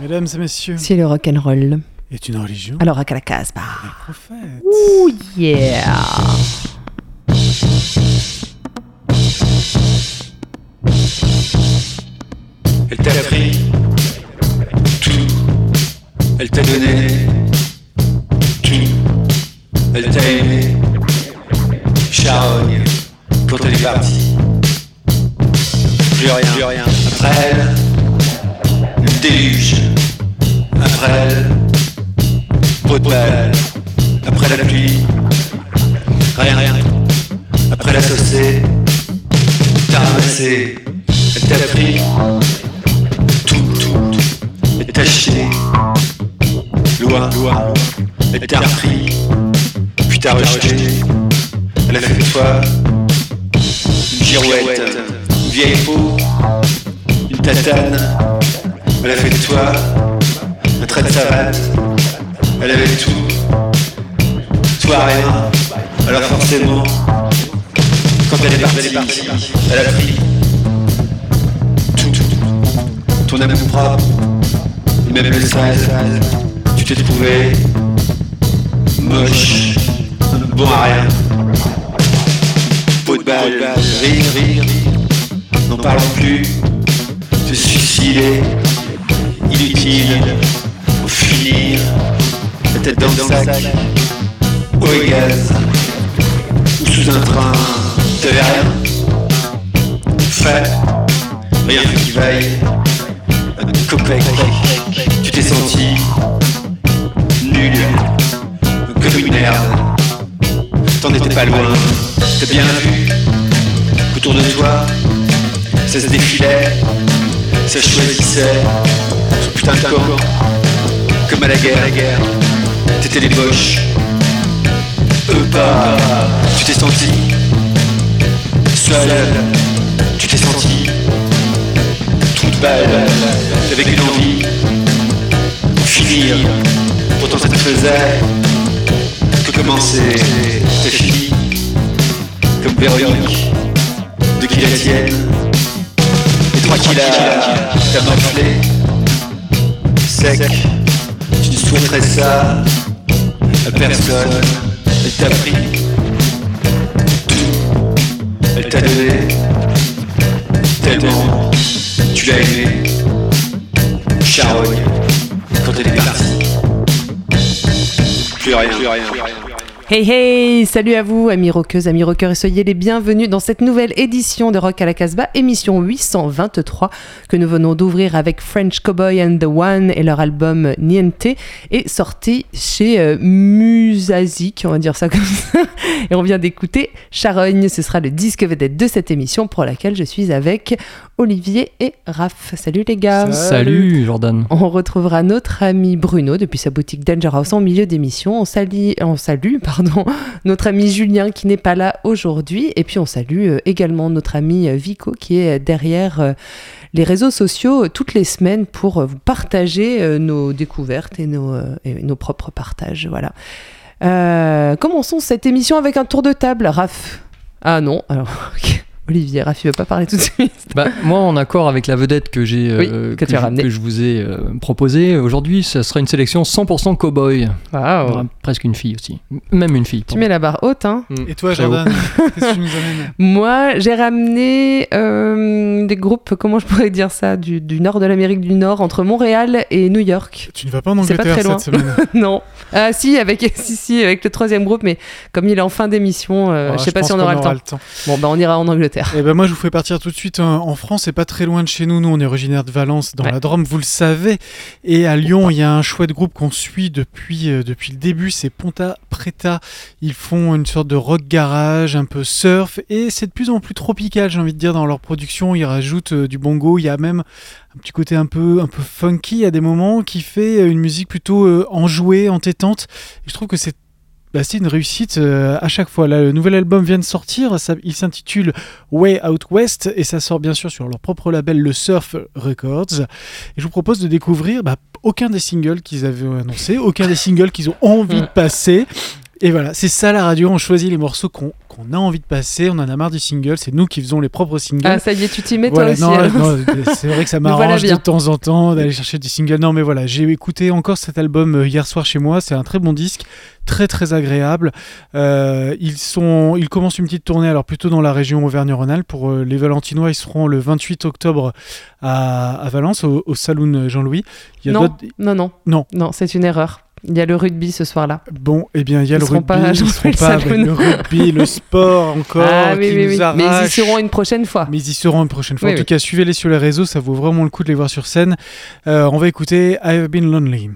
Mesdames et messieurs, C'est le rock'n'roll. est une religion. Alors à. Prophète. Ouh yeah Elle t'a donné tout. Elle t'a aimé. Charogne, quand elle est partie. Plus rien, plus rien. Après elle, le déluge. Après elle, peau de. Après la pluie, rien, rien. Après la saucée, t'as ramassé. Elle t'a pris Elle t'a repris, puis t'a rejeté. Elle a fait de toi une girouette, une vieille peau, une tatane. Elle a fait de toi? Un trait de savate. Elle avait tout, toi rien. Alors forcément, quand elle est partie, elle a pris tout, ton amour propre, même le sale, t'es trouvé. Moche, bon à rien. Peau de balle, rire, rire, n'en parlons plus, te suicider, inutile, au finir, la tête dans le sac, au gaz, ou sous un train, t'avais rien, fait, rien qui vaille, un copec, tu t'es senti nul, comme une merde, t'en étais pas loin, t'as bien vu qu'autour de toi, ça se défilait, ça choisissait, ce putain de camp, comme à la guerre, la guerre, t'étais les boches, eux pas, tu t'es senti seul, tu t'es senti toute balle, avec une envie de finir, pourtant ça te faisait que commencer, t'es fini, comme Véronique, de qui la tienne, et toi qui l'as, t'as morflé, sec, tu ne souhaiterais ça à personne, elle t'a pris tout, elle t'a donné tellement tu l'as aimé, charogne, quand elle est partie, plus rien, plus rien. Hey hey Salut à vous, amis rockeuses, amis rockeurs, et soyez les bienvenus dans cette nouvelle édition de Rock à la Casbah, émission 823, que nous venons d'ouvrir avec French Cowboy and the One et leur album Niente, et sorti chez euh, Musazik, on va dire ça comme ça. Et on vient d'écouter Charogne, ce sera le disque vedette de cette émission pour laquelle je suis avec Olivier et Raph. Salut les gars Salut Jordan. on retrouvera notre ami Bruno depuis sa boutique Danger House en milieu d'émission. On salue, on salue pardon, notre ami Julien qui n'est pas là aujourd'hui. Et puis on salue euh, également notre ami euh, Vico qui est derrière euh, les réseaux sociaux toutes les semaines pour vous partager nos découvertes et nos, et nos propres partages. Voilà. Euh, commençons cette émission avec un tour de table. Raph. Ah non, alors. ok. Olivier, Raph, il veut pas parler tout de suite. Bah, moi, en accord avec la vedette que j'ai, Oui, euh, que tu as je, que je vous ai euh, proposée aujourd'hui, ça sera une sélection 100% cowboy. Il y aura presque une fille aussi, même une fille. Tu mets la barre haute, hein Et toi, Jordan, qu'est-ce que tu nous amènes Moi, j'ai ramené euh, des groupes, comment je pourrais dire ça, du, du nord de l'Amérique du Nord, entre Montréal et New York. Tu ne vas pas en C'est pas Angleterre très loin. cette semaine. non. Ah si, avec si, si, avec le troisième groupe, mais comme il est en fin d'émission, euh, Oh, je sais pas si on qu'on aura le temps. temps. Bon, bah on ira en Angleterre. Eh ben moi je vous ferai partir tout de suite en, en France, c'est pas très loin de chez nous. Nous on est originaire de Valence dans Ouais. la Drôme, vous le savez. Et à Lyon il y a un chouette groupe qu'on suit depuis euh, depuis le début, c'est Ponta Preta. Ils font une sorte de rock garage, un peu surf et c'est de plus en plus tropical, j'ai envie de dire dans leur production. Ils rajoutent euh, du bongo, il y a même un petit côté un peu un peu funky à des moments qui fait euh, une musique plutôt euh, enjouée, entêtante. Et je trouve que c'est bah, c'est une réussite euh, à chaque fois. Là, le nouvel album vient de sortir, ça- il s'intitule Way Out West et ça sort bien sûr sur leur propre label, le Surf Records. Et je vous propose de découvrir bah, aucun des singles qu'ils avaient annoncés, aucun des singles qu'ils ont envie de passer. Et voilà, c'est ça la radio, on choisit les morceaux qu'on a envie de passer, on en a marre du single, c'est nous qui faisons les propres singles. Ah, ça y est, tu t'y mets Voilà, toi aussi. non, alors. non, c'est vrai que ça voilà m'arrange de temps en temps d'aller chercher des singles. Non, mais voilà, j'ai écouté encore cet album euh, hier soir chez moi. C'est un très bon disque, très très agréable. Euh, ils sont, ils commencent une petite tournée, alors plutôt dans la région Auvergne-Rhône-Alpes. Pour euh, les Valentinois, ils seront le 28 octobre à, à Valence, au, au Saloon Jean-Louis. Non, non, non. Non. Non, c'est une erreur. Il y a le rugby ce soir-là. Bon, eh bien, il y a Ils le rugby, pas ils seront pas avec le rugby, le sport encore, ah oui, qui oui, nous oui. Mais ils y seront une prochaine fois. Mais ils y seront une prochaine fois. En tout cas, suivez-les sur les réseaux, ça vaut vraiment le coup de les voir sur scène. Euh, on va écouter I've Been Lonely.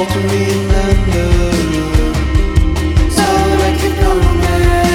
all to remember. So I keep going back.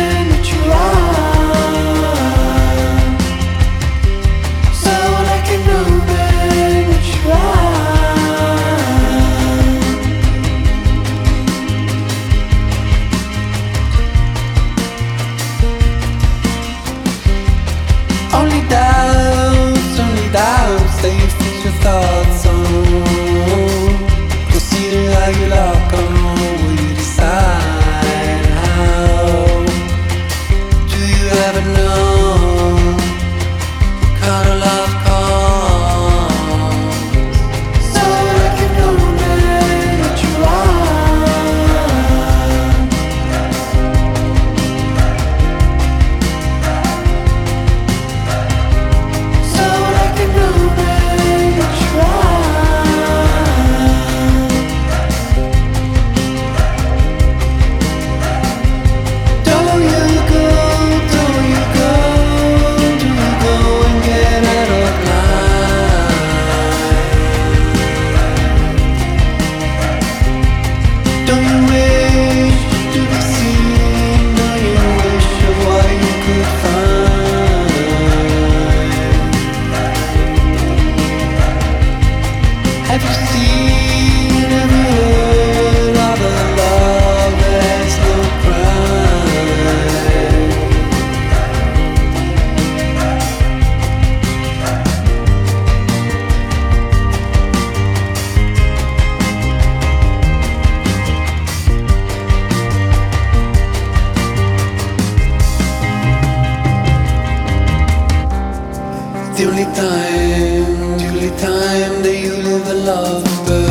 only time, the only time that you live a love.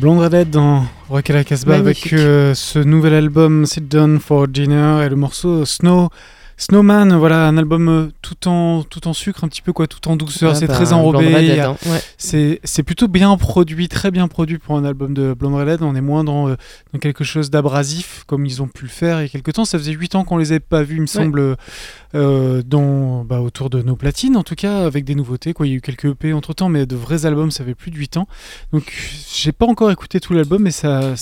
Blonde dans Rock à la Casbah avec euh, ce nouvel album Sit Down for Dinner et le morceau Snow Snowman, voilà, un album euh, tout en, tout en sucre, un petit peu quoi, tout en douceur, c'est bah, très enrobé. Hein, c'est plutôt bien produit, très bien produit pour un album de Blonde Redhead. On est moins dans, euh, dans quelque chose d'abrasif comme ils ont pu le faire il y a quelques temps. Ça faisait 8 ans qu'on les avait pas vus, il me semble, euh, dans, bah, autour de nos platines, en tout cas, avec des nouveautés. Quoi. Il y a eu quelques EP entre temps, mais de vrais albums, ça fait plus de 8 ans. Donc j'ai pas encore écouté tout l'album, mais ça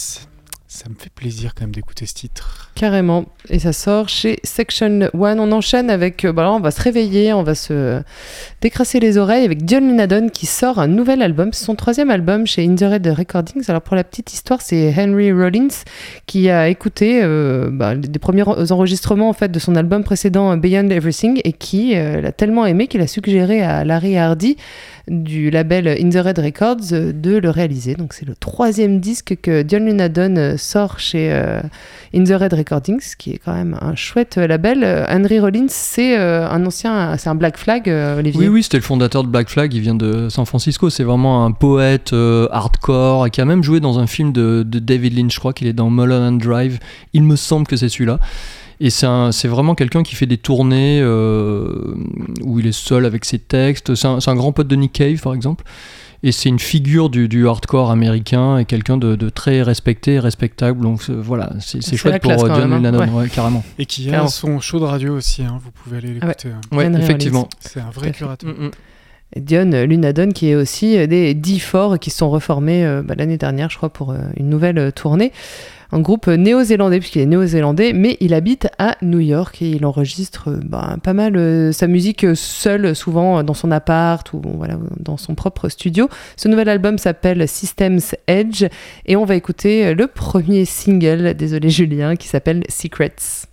Ça me fait plaisir quand même d'écouter ce titre. Carrément. Et ça sort chez Section One. On enchaîne avec. Euh, bah on va se réveiller, on va se décrasser les oreilles avec John Lunadon qui sort un nouvel album. C'est son troisième album chez In the Red Recordings. Alors pour la petite histoire, c'est Henry Rollins qui a écouté euh, bah, des premiers enregistrements en fait de son album précédent Beyond Everything et qui euh, l'a tellement aimé qu'il a suggéré à Larry Hardy du label In the Red Records de le réaliser. Donc c'est le troisième disque que John Lunadon sort chez euh, In the Red Recordings, qui est quand même un chouette label. Henry Rollins, c'est euh, un ancien, c'est un Black Flag, euh, Olivier. Oui, oui, c'était le fondateur de Black Flag. Il vient de San Francisco. C'est vraiment un poète hardcore qui a même joué dans un film de, David Lynch. Je crois qu'il est dans Mulholland Drive. Il me semble que c'est celui-là. Et c'est vraiment quelqu'un qui fait des tournées euh, où il est seul avec ses textes. C'est un, grand pote de Nick Cave, par exemple. Et c'est une figure du, du, hardcore américain et quelqu'un de, de, très respecté et respectable. Donc euh, voilà, c'est chouette pour euh, John Lennon, hein. ouais. carrément. Et qui a son show de radio aussi, hein, vous pouvez aller l'écouter. Ah ouais, ouais effectivement. C'est un vrai curateur. Mm -hmm. Dion Lunadon, qui est aussi des dix forts qui sont reformés bah, l'année dernière, je crois, pour une nouvelle tournée un groupe néo-zélandais, puisqu'il est néo-zélandais, mais il habite à New York et il enregistre bah, pas mal euh, sa musique seul, souvent dans son appart ou voilà, dans son propre studio. Ce nouvel album s'appelle Systems Edge et on va écouter le premier single, désolé Julien, qui s'appelle Secrets.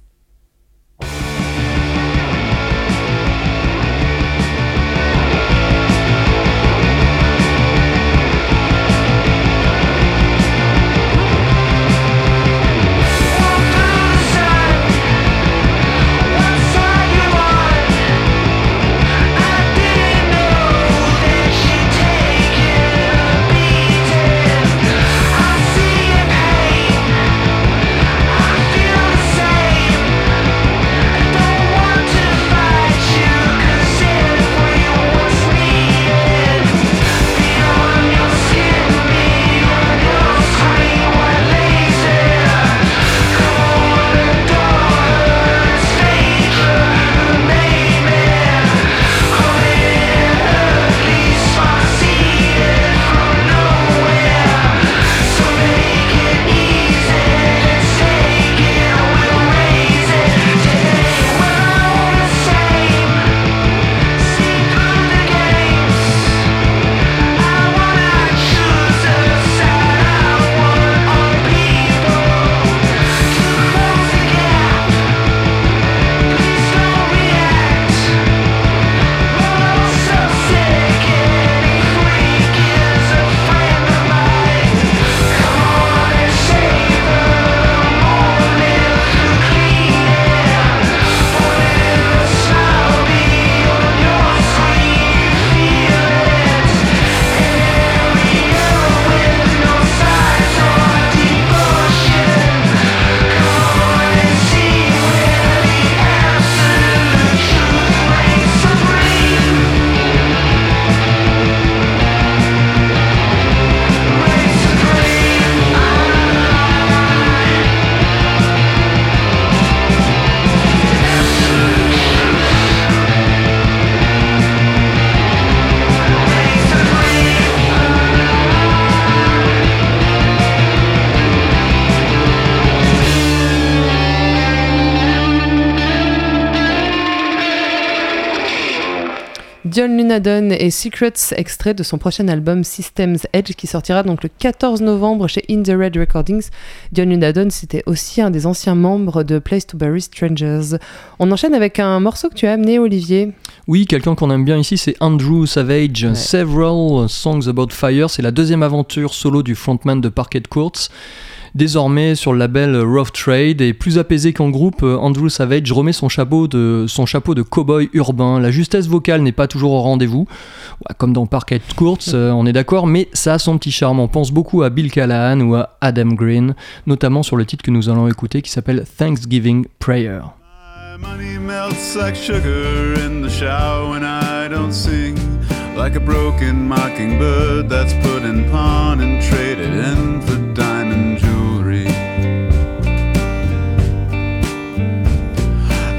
Et Secrets, extrait de son prochain album Systems Edge qui sortira donc le 14 novembre chez In the Red Recordings. John Lunadon, c'était aussi un des anciens membres de Place to Bury Strangers. On enchaîne avec un morceau que tu as amené, Olivier. Oui, quelqu'un qu'on aime bien ici, c'est Andrew Savage. Ouais. Several Songs About Fire, c'est la deuxième aventure solo du frontman de Parquet Courts. Désormais sur le label Rough Trade et plus apaisé qu'en groupe, Andrew Savage remet son chapeau de, son cow-boy urbain. La justesse vocale n'est pas toujours au rendez-vous, comme dans Parquet Courts, euh, on est d'accord, mais ça a son petit charme. On pense beaucoup à Bill Callahan ou à Adam Green, notamment sur le titre que nous allons écouter qui s'appelle Thanksgiving Prayer. Money melts like sugar in the shower when I don't sing. Like a broken mockingbird that's put in pawn and traded in for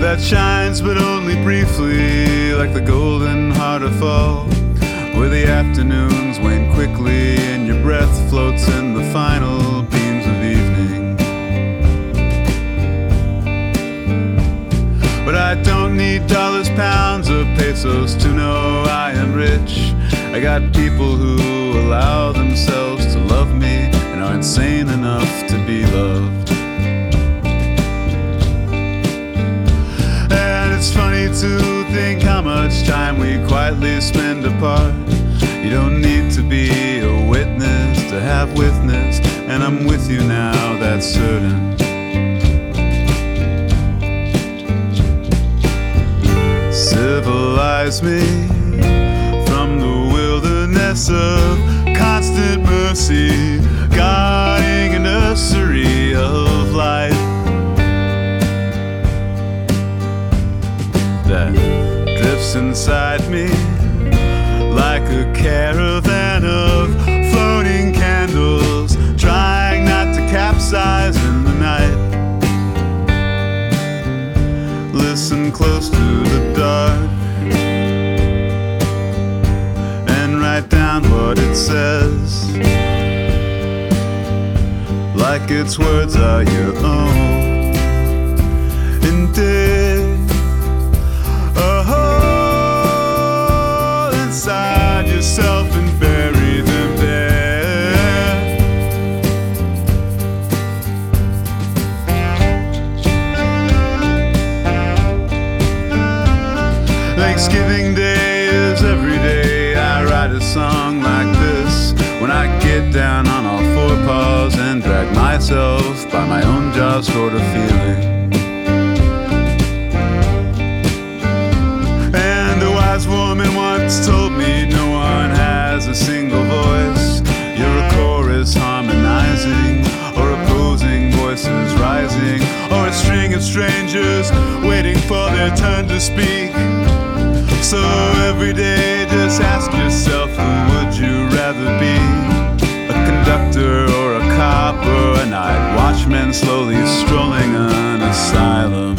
that shines but only briefly, like the golden heart of fall, where the afternoons wane quickly and your breath floats in the final beams of evening. But I don't need dollars, pounds, or pesos to know I am rich. I got people who allow themselves to love me and are insane enough to be loved. It's funny to think how much time we quietly spend apart. You don't need to be a witness to have witness, and I'm with you now, that's certain. Civilize me from the wilderness of constant mercy, guarding a nursery of light. That drifts inside me like a caravan of floating candles, trying not to capsize in the night. Listen close to the dark and write down what it says, like its words are your own. Jaws toward a feeling. And a wise woman once told me no one has a single voice. You're a chorus harmonizing, or opposing voices rising, or a string of strangers waiting for their turn to speak. So every day, watchman slowly strolling an asylum.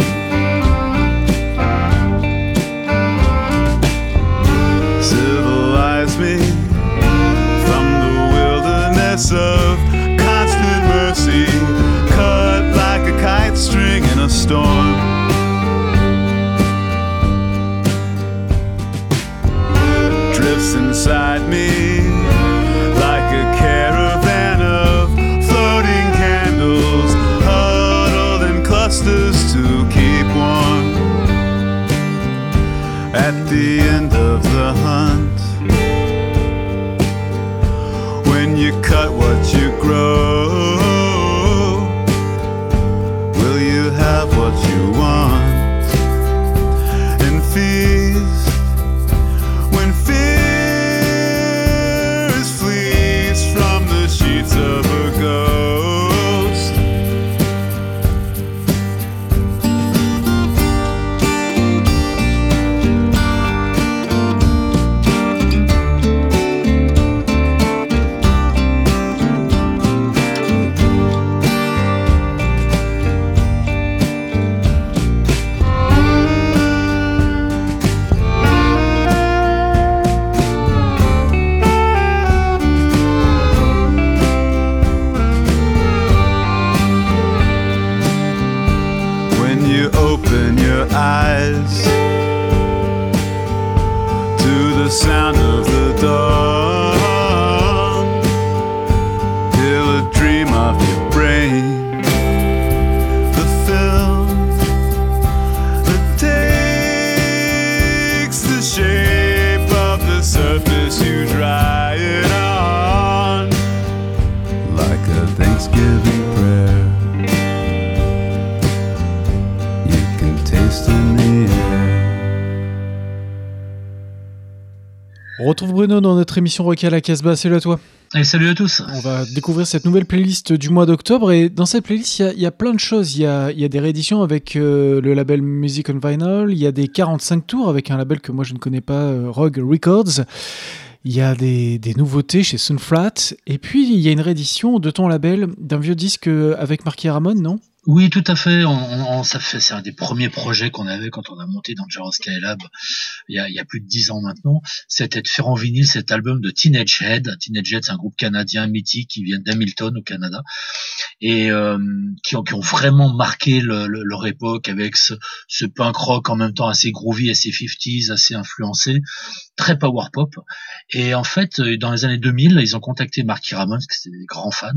Bruno dans notre émission Rock à la Casbah. Salut à toi. Et salut à tous. On va découvrir cette nouvelle playlist du mois d'octobre. Et dans cette playlist, il y a- il y, a plein de choses. Il y a, il y a des rééditions avec euh, le label Music on Vinyl. Il y a des 45 tours avec un label que moi je ne connais pas, euh, Rogue Records. Il y a des, des nouveautés chez Sunflat. Et puis, il y a une réédition de ton label d'un vieux disque avec Marky Ramon, non? Oui, tout à fait. On, on- ça fait c'est un des premiers projets qu'on avait quand on a monté dans Dangerous Skylab il y a, il y a plus de dix ans maintenant. C'était de faire en vinyle cet album de Teenage Head. Teenage Head, c'est un groupe canadien mythique qui vient d'Hamilton au Canada. et euh, qui, ont, qui ont vraiment marqué le- le- leur époque avec ce, ce punk rock en même temps assez groovy, assez 50s, assez influencé, très power pop. Et en fait, dans les années 2000, ils ont contacté Marky Ramone, parce que c'était des grands fans,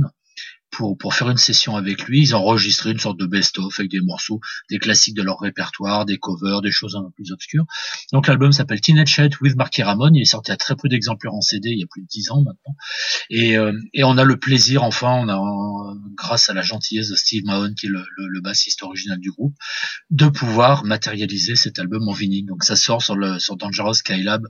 pour, faire une session avec lui. Ils enregistré une sorte de best-of avec des morceaux, des classiques de leur répertoire, des covers, des choses un peu plus obscures. Donc l'album s'appelle Teenage Head with Marky Ramone. Il est sorti à très peu d'exemplaires en CD il y a plus de 10 ans maintenant. Et, euh, on a le plaisir, enfin, grâce à la gentillesse de Steve Mahon, qui est le, bassiste original du groupe, de pouvoir matérialiser cet album en vinyle. Donc ça sort sur, sur Dangerous Skylab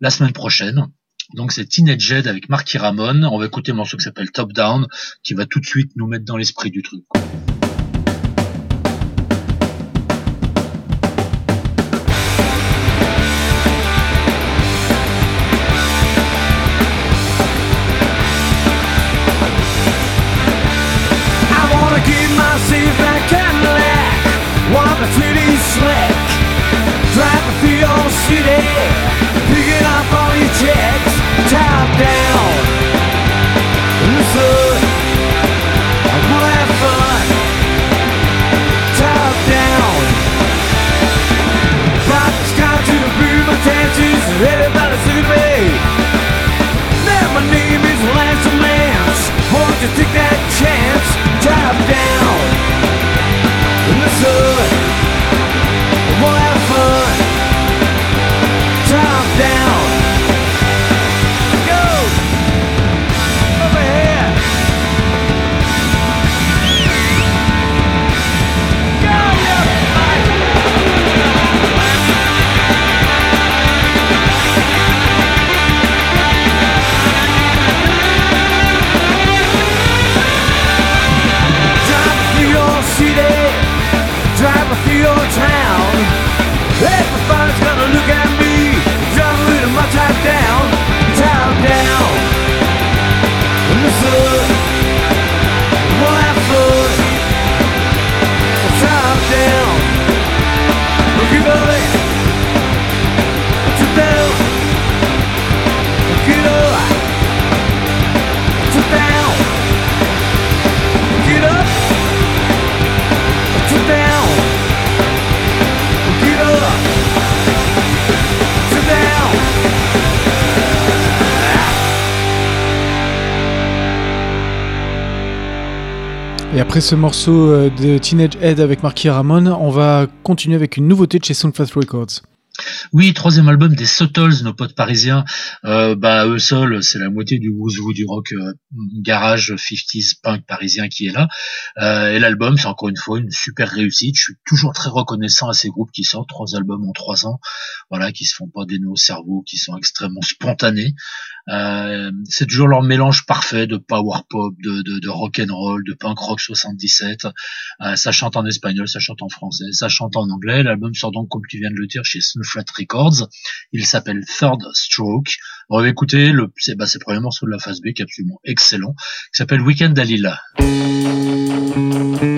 la semaine prochaine. Donc c'est Teenage Head avec Marky Ramone. On va écouter un morceau qui s'appelle Top Down, qui va tout de suite nous mettre dans l'esprit du truc. Ce morceau euh, de Teenage Head avec Marky Ramone, on va continuer avec une nouveauté de chez Soundfast Records. Oui, troisième album des Sottles, nos potes parisiens. Euh, bah, eux seuls, c'est la moitié du wouzou du rock euh, garage 50s punk parisien qui est là. Euh, et l'album, c'est encore une fois une super réussite. Je suis toujours très reconnaissant à ces groupes qui sortent trois albums en trois ans, voilà, qui se font pas des nœuds au cerveau, qui sont extrêmement spontanés. Euh, c'est toujours leur mélange parfait de power pop, de, de, de rock and roll, de punk rock 77. Euh, ça chante en espagnol, ça chante en français, ça chante en anglais. L'album sort donc, comme tu viens de le dire, chez Snowflat Records. Il s'appelle Third Stroke. On va écouter le, c'est, bah, c'est le premier morceau de la phase B qui est absolument excellent, qui s'appelle Weekend Dalila. Ça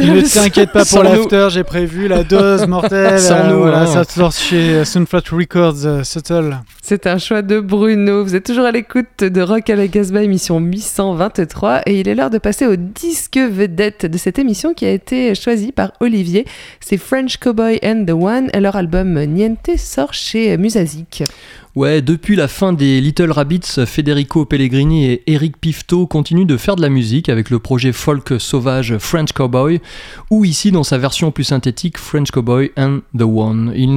Ne t'inquiète pas pour l'after, j'ai prévu la dose mortelle. Sans euh, nous, voilà, hein. ça sort chez Sunflat Records, euh, Settle. C'est un choix de Bruno. Vous êtes toujours à l'écoute de Rock à la Casbah, émission 823. Et il est l'heure de passer au disque vedette de cette émission qui a été choisi par Olivier. C'est French Cowboy and the One. Et leur album Niente sort chez Musazik. Ouais, depuis la fin des Little Rabbits, Federico Pellegrini et Eric Pifto continuent de faire de la musique avec le projet folk sauvage French Cowboy, ou ici dans sa version plus synthétique French Cowboy and the One. Il,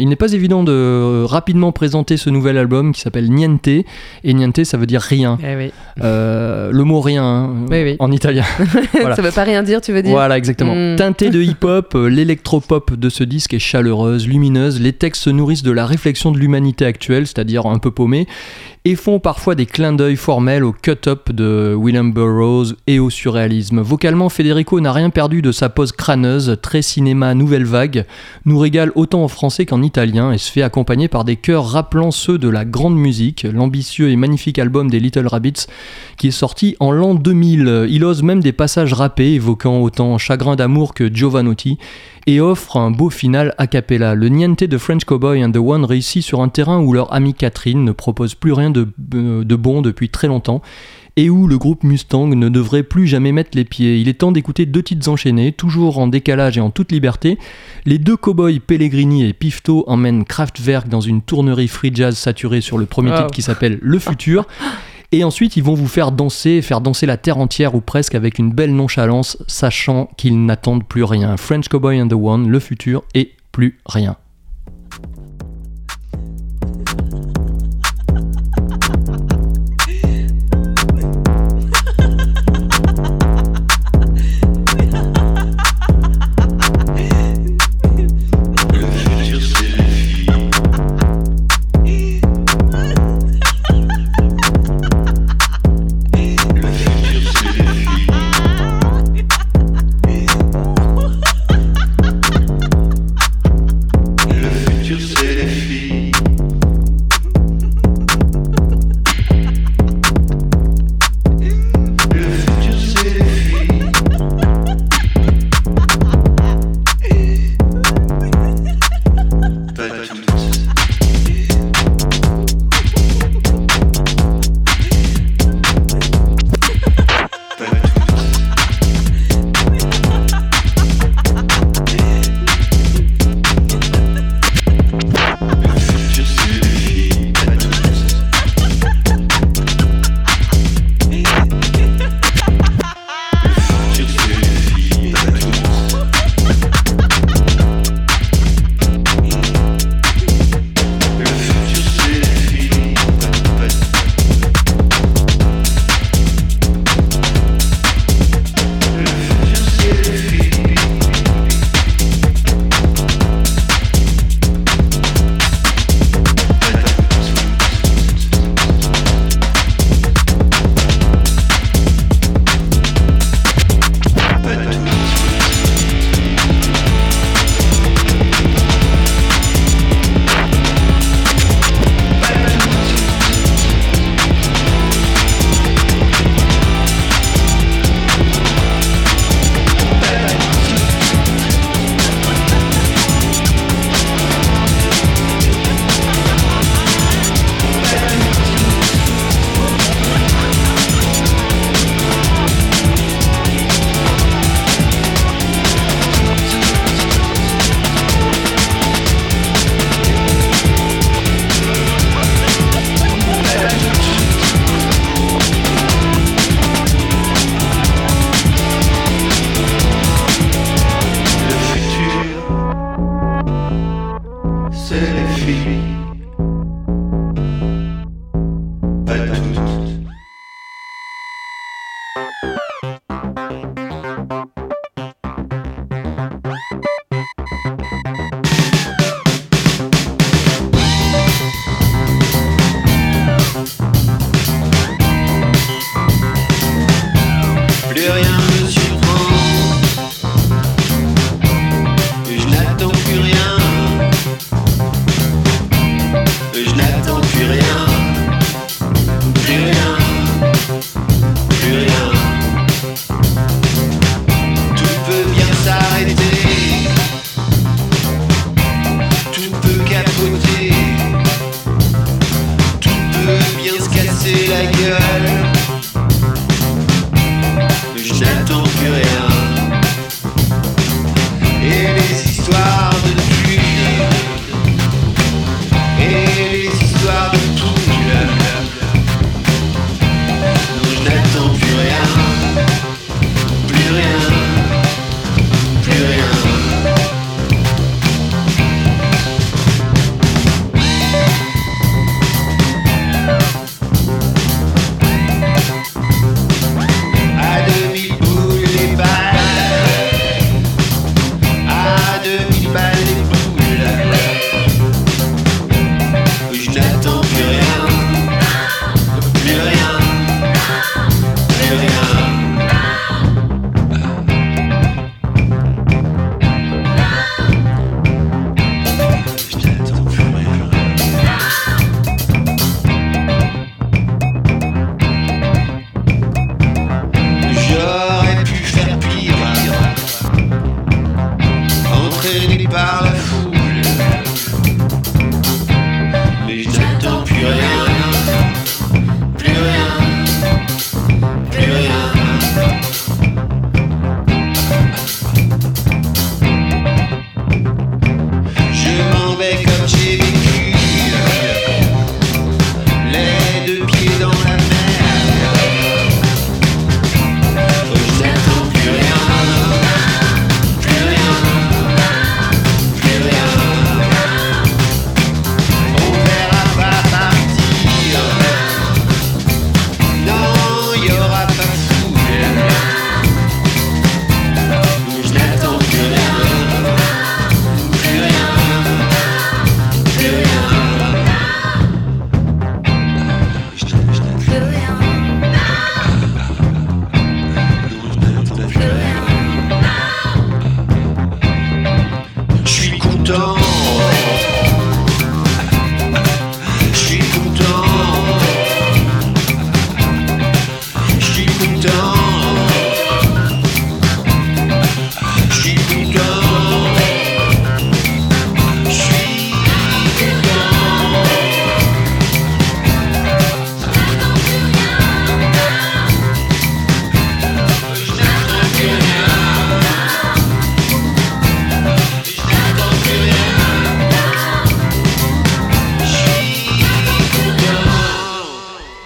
il n'est pas évident de rapidement présenter ce nouvel album qui s'appelle Niente, et Niente ça veut dire rien. Eh oui. Euh, le mot rien hein, Oui, oui. en italien. Voilà. Ça veut pas rien dire, tu veux dire Voilà, exactement. Mm. Teinté de hip-hop, euh, l'électropop de ce disque est chaleureuse, lumineuse, les textes se nourrissent de la réflexion de l'humanité actuelle, c'est-à-dire un peu paumée, et font parfois des clins d'œil formels au cut-up de William Burroughs et au surréalisme. Vocalement, Federico n'a rien perdu de sa pose crâneuse, très cinéma nouvelle vague, nous régale autant en français qu'en italien et se fait accompagner par des chœurs rappelant ceux de la grande musique, l'ambitieux et magnifique album des Little Rabbits qui est sorti en l'an 2000. Il ose même des passages rappés évoquant autant Chagrin d'amour que Giovanotti et offre un beau final a cappella. Le Niente de French Cowboy and the One réussit sur un terrain où leur amie Catherine ne propose plus rien de, euh, de bon depuis très longtemps et où le groupe Mustang ne devrait plus jamais mettre les pieds. Il est temps d'écouter deux titres enchaînés, toujours en décalage et en toute liberté. Les deux cowboys Pellegrini et Pifto emmènent Kraftwerk dans une tournerie free jazz saturée sur le premier Wow. titre qui s'appelle Le Futur. Et ensuite, ils vont vous faire danser, faire danser la terre entière ou presque avec une belle nonchalance, sachant qu'ils n'attendent plus rien. French Cowboy and the One, le futur et plus rien.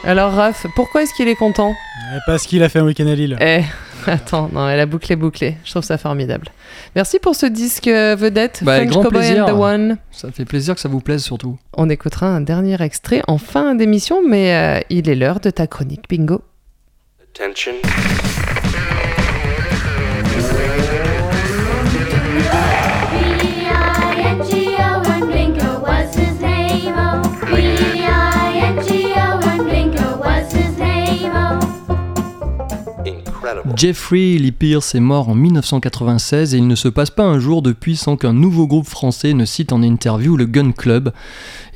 Alors Raph, pourquoi est-ce qu'il est content Eh, Parce qu'il a fait un week-end à Lille. Eh, attends, non, elle a bouclé bouclé. Je trouve ça formidable. Merci pour ce disque euh, vedette, Bah, avec French grand Cowboy plaisir. and the One. Ça fait plaisir que ça vous plaise surtout. On écoutera un dernier extrait en fin d'émission, mais euh, il est l'heure de ta chronique bingo. Attention. Jeffrey Lee Pierce est mort en 1996 et il ne se passe pas un jour depuis sans qu'un nouveau groupe français ne cite en interview le Gun Club.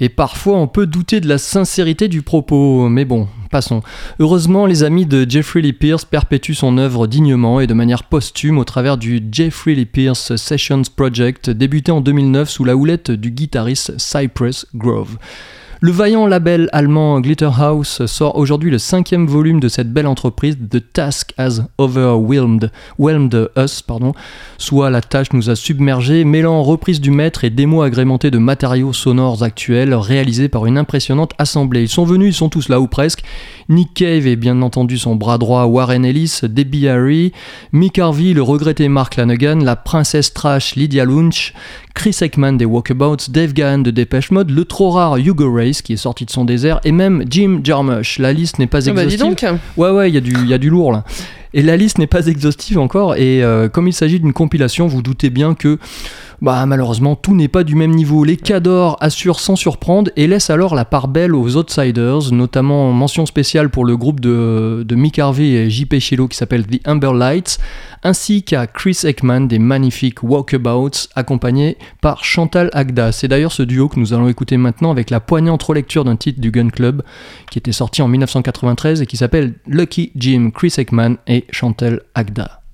Et parfois on peut douter de la sincérité du propos, mais bon, passons. Heureusement, les amis de Jeffrey Lee Pierce perpétuent son œuvre dignement et de manière posthume au travers du Jeffrey Lee Pierce Sessions Project, débuté en 2009 sous la houlette du guitariste Cypress Grove. Le vaillant label allemand Glitterhouse sort aujourd'hui le cinquième volume de cette belle entreprise, The Task Has Overwhelmed whelmed Us, pardon, soit la tâche nous a submergés, mêlant reprise du maître et démos agrémentées de matériaux sonores actuels réalisés par une impressionnante assemblée. Ils sont venus, ils sont tous là ou presque. Nick Cave et bien entendu son bras droit Warren Ellis, Debbie Harry, Mick Harvey, le regretté Mark Lanegan, la princesse trash Lydia Lunch, Chris Ekman des Walkabouts, Dave Gahan de Dépêche Mode, le trop rare Hugo Qui est sorti de son désert et même Jim Jarmusch. La liste n'est pas Ah bah dis exhaustive. donc Ouais, ouais, il y, a du- il y a du lourd là. Et la liste n'est pas exhaustive encore, et euh, comme il s'agit d'une compilation, vous doutez bien que bah, malheureusement tout n'est pas du même niveau. Les Cadors assurent sans surprendre et laissent alors la part belle aux Outsiders, notamment mention spéciale pour le groupe de, Mick Harvey et JP Chilo qui s'appelle The Amber Lights, ainsi qu'à Chris Ekman des magnifiques Walkabouts, accompagnés par Chantal Agda. C'est d'ailleurs ce duo que nous allons écouter maintenant avec la poignante relecture d'un titre du Gun Club qui était sorti en 1993 et qui s'appelle Lucky Jim, Chris Ekman et Chantal Agda.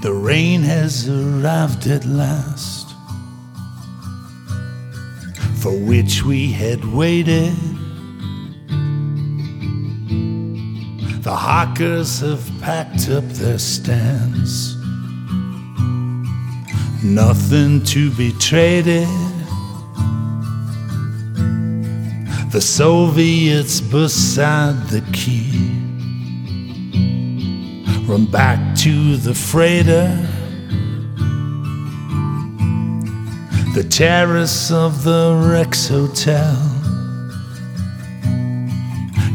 The rain has arrived at last, for which we had waited. The hawkers have packed up their stands, nothing to be traded. The Soviets beside the key run back to the freighter. The terrace of the Rex Hotel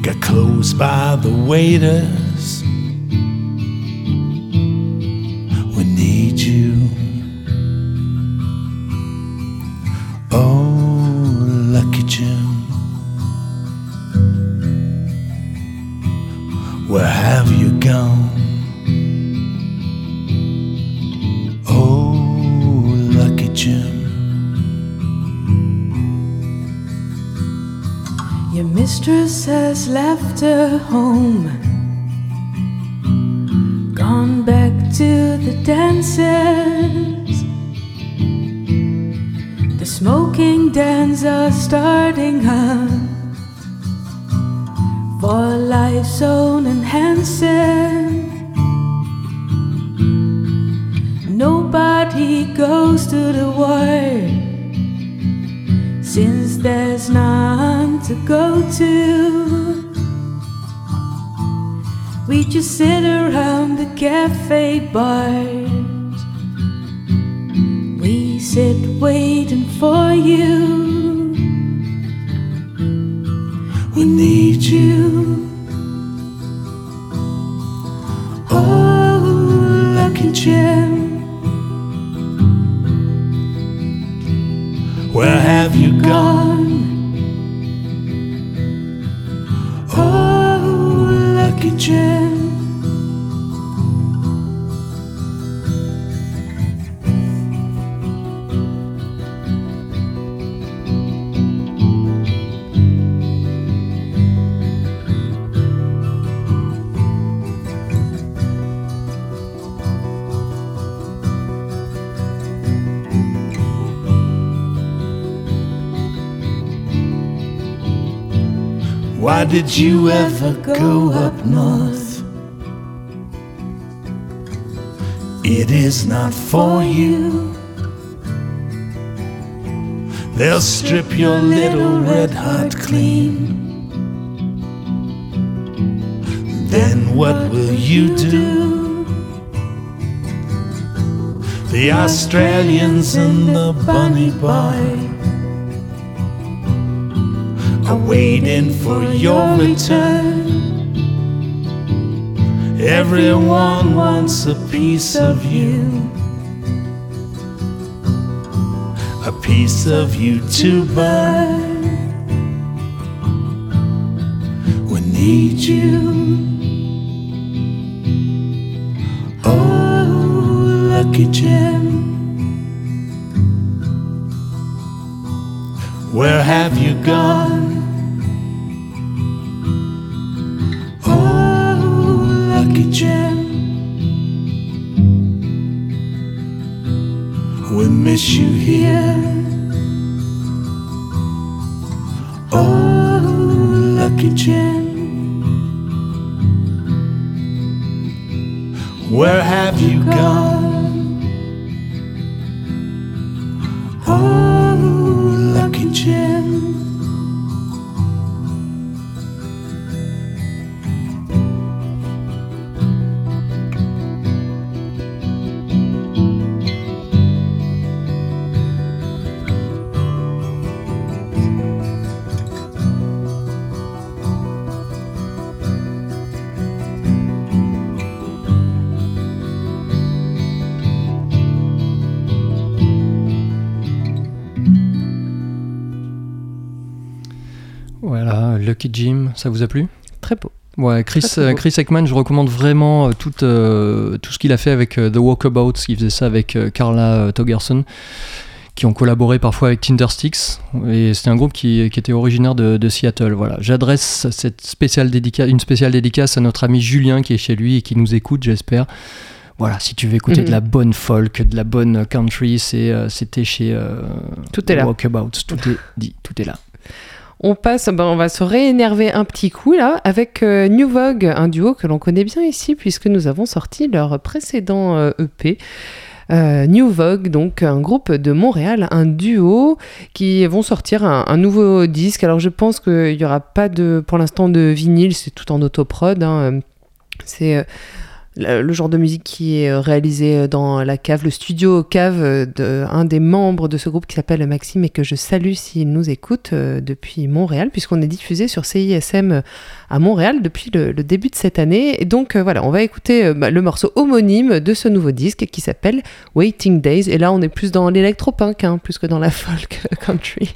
got closed by the waiters. We need you. Oh, lucky Jim. Where have you gone? Mistress has left her home, gone back to the dances. The smoking dens are starting up for life's own enhancing. Nobody goes to the war since there's none to go to. We just sit around the cafe bars. We sit waiting for you. We need you. Oh, lucky Jim. Where have you gone? Oh, did you ever go up north? it is not for you. They'll strip your little red heart clean. Then what will you do? The Australians and the bunny boy are waiting for your return. Everyone wants a piece of you. A piece of you to burn. We need you. Oh, lucky gem. Where have you gone? Gem. We miss you here. Oh, lucky gem. Where have you gone? Oh, lucky gem. Lucky Jim, ça vous a plu? Très beau. Ouais, Chris, euh, Chris Ekman, je recommande vraiment euh, tout, euh, tout ce qu'il a fait avec The Walkabouts, il faisait ça avec Carla Togerson, qui ont collaboré parfois avec Tindersticks, et c'était un groupe qui, qui était originaire de, de Seattle. Voilà, j'adresse cette spéciale dédicace, une spéciale dédicace à notre ami Julien qui est chez lui et qui nous écoute, j'espère. Voilà, si tu veux écouter Mhm. de la bonne folk, de la bonne country, c'est, c'était chez Tout est là. Walkabouts, tout est dit, tout est là. On passe, ben, on va se réénerver un petit coup là avec euh, New Vogue, un duo que l'on connaît bien ici puisque nous avons sorti leur précédent euh, EP. Euh, New Vogue, donc un groupe de Montréal, un duo qui vont sortir un, nouveau disque. Alors je pense qu'il n'y aura pas de, pour l'instant de vinyle, c'est tout en autoprod. hein. C'est le genre de musique qui est euh, réalisé euh, dans la cave, le studio cave euh, de un des membres de ce groupe qui s'appelle Maxime et que je salue s'il nous écoute depuis Montréal, puisqu'on est diffusé sur CISM à Montréal depuis le, début de cette année. Et donc voilà, on va écouter bah, le morceau homonyme de ce nouveau disque qui s'appelle Waiting Days. Et là, on est plus dans l'électropunk, hein, plus que dans la folk country.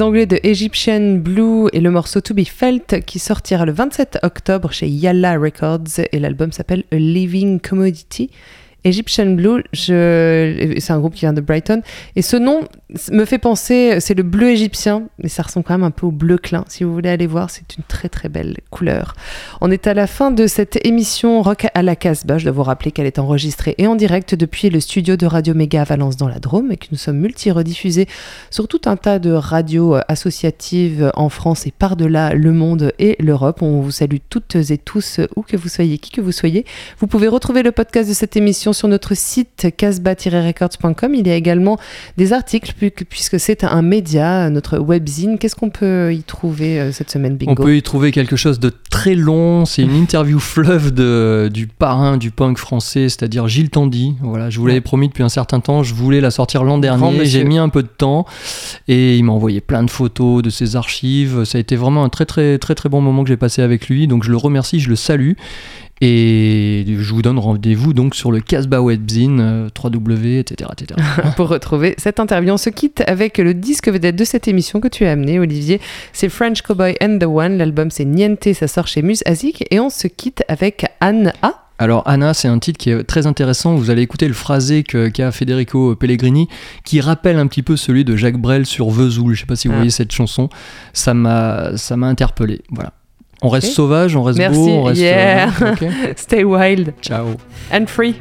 Anglais de Egyptian Blue et le morceau To Be Felt qui sortira le 27 octobre chez Yalla Records et l'album s'appelle A Living Commodity. Egyptian Blue, c'est un groupe qui vient de Brighton. Et ce nom me fait penser, c'est le bleu égyptien, mais ça ressemble quand même un peu au bleu clin. Si vous voulez aller voir, c'est une très très belle couleur. On est à la fin de cette émission Rock à la Casbah. Je dois vous rappeler qu'elle est enregistrée et en direct depuis le studio de Radio Méga à Valence dans la Drôme et que nous sommes multi-rediffusés sur tout un tas de radios euh, associatives en France et par-delà le monde et l'Europe. On vous salue toutes et tous, euh, où que vous soyez, qui que vous soyez. Vous pouvez retrouver le podcast de cette émission sur notre site casbah-records.com. Il y a également des articles pu- puisque c'est un média, notre webzine. Qu'est-ce qu'on peut y trouver euh, cette semaine, Bingo? On peut y trouver quelque chose de très long. C'est une interview fleuve de, du parrain du punk français, c'est-à-dire Gilles Tandy. Voilà, je vous l'avais promis depuis un certain temps. Je voulais la sortir l'an dernier. J'ai mis un peu de temps et il m'a envoyé plein de photos de ses archives. Ça a été vraiment un très très très très bon moment que j'ai passé avec lui. Donc je le remercie, je le salue. Et je vous donne rendez-vous donc sur le Casbah Webzine, 3W, euh, etc. etc. Pour retrouver cette interview, on se quitte avec le disque vedette de cette émission que tu as amené, Olivier. C'est French Cowboy and the One. L'album, c'est Niente, ça sort chez Muse Asic. Et on se quitte avec Anne Alors Anna, c'est un titre qui est très intéressant. Vous allez écouter le phrasé qu'a Federico Pellegrini, qui rappelle un petit peu celui de Jacques Brel sur Vesoul. Je ne sais pas si vous ah. voyez cette chanson. Ça m'a interpellé. Voilà. On reste sauvage, on reste beau, on reste. Euh, yeah. Stay wild. Ciao. And free.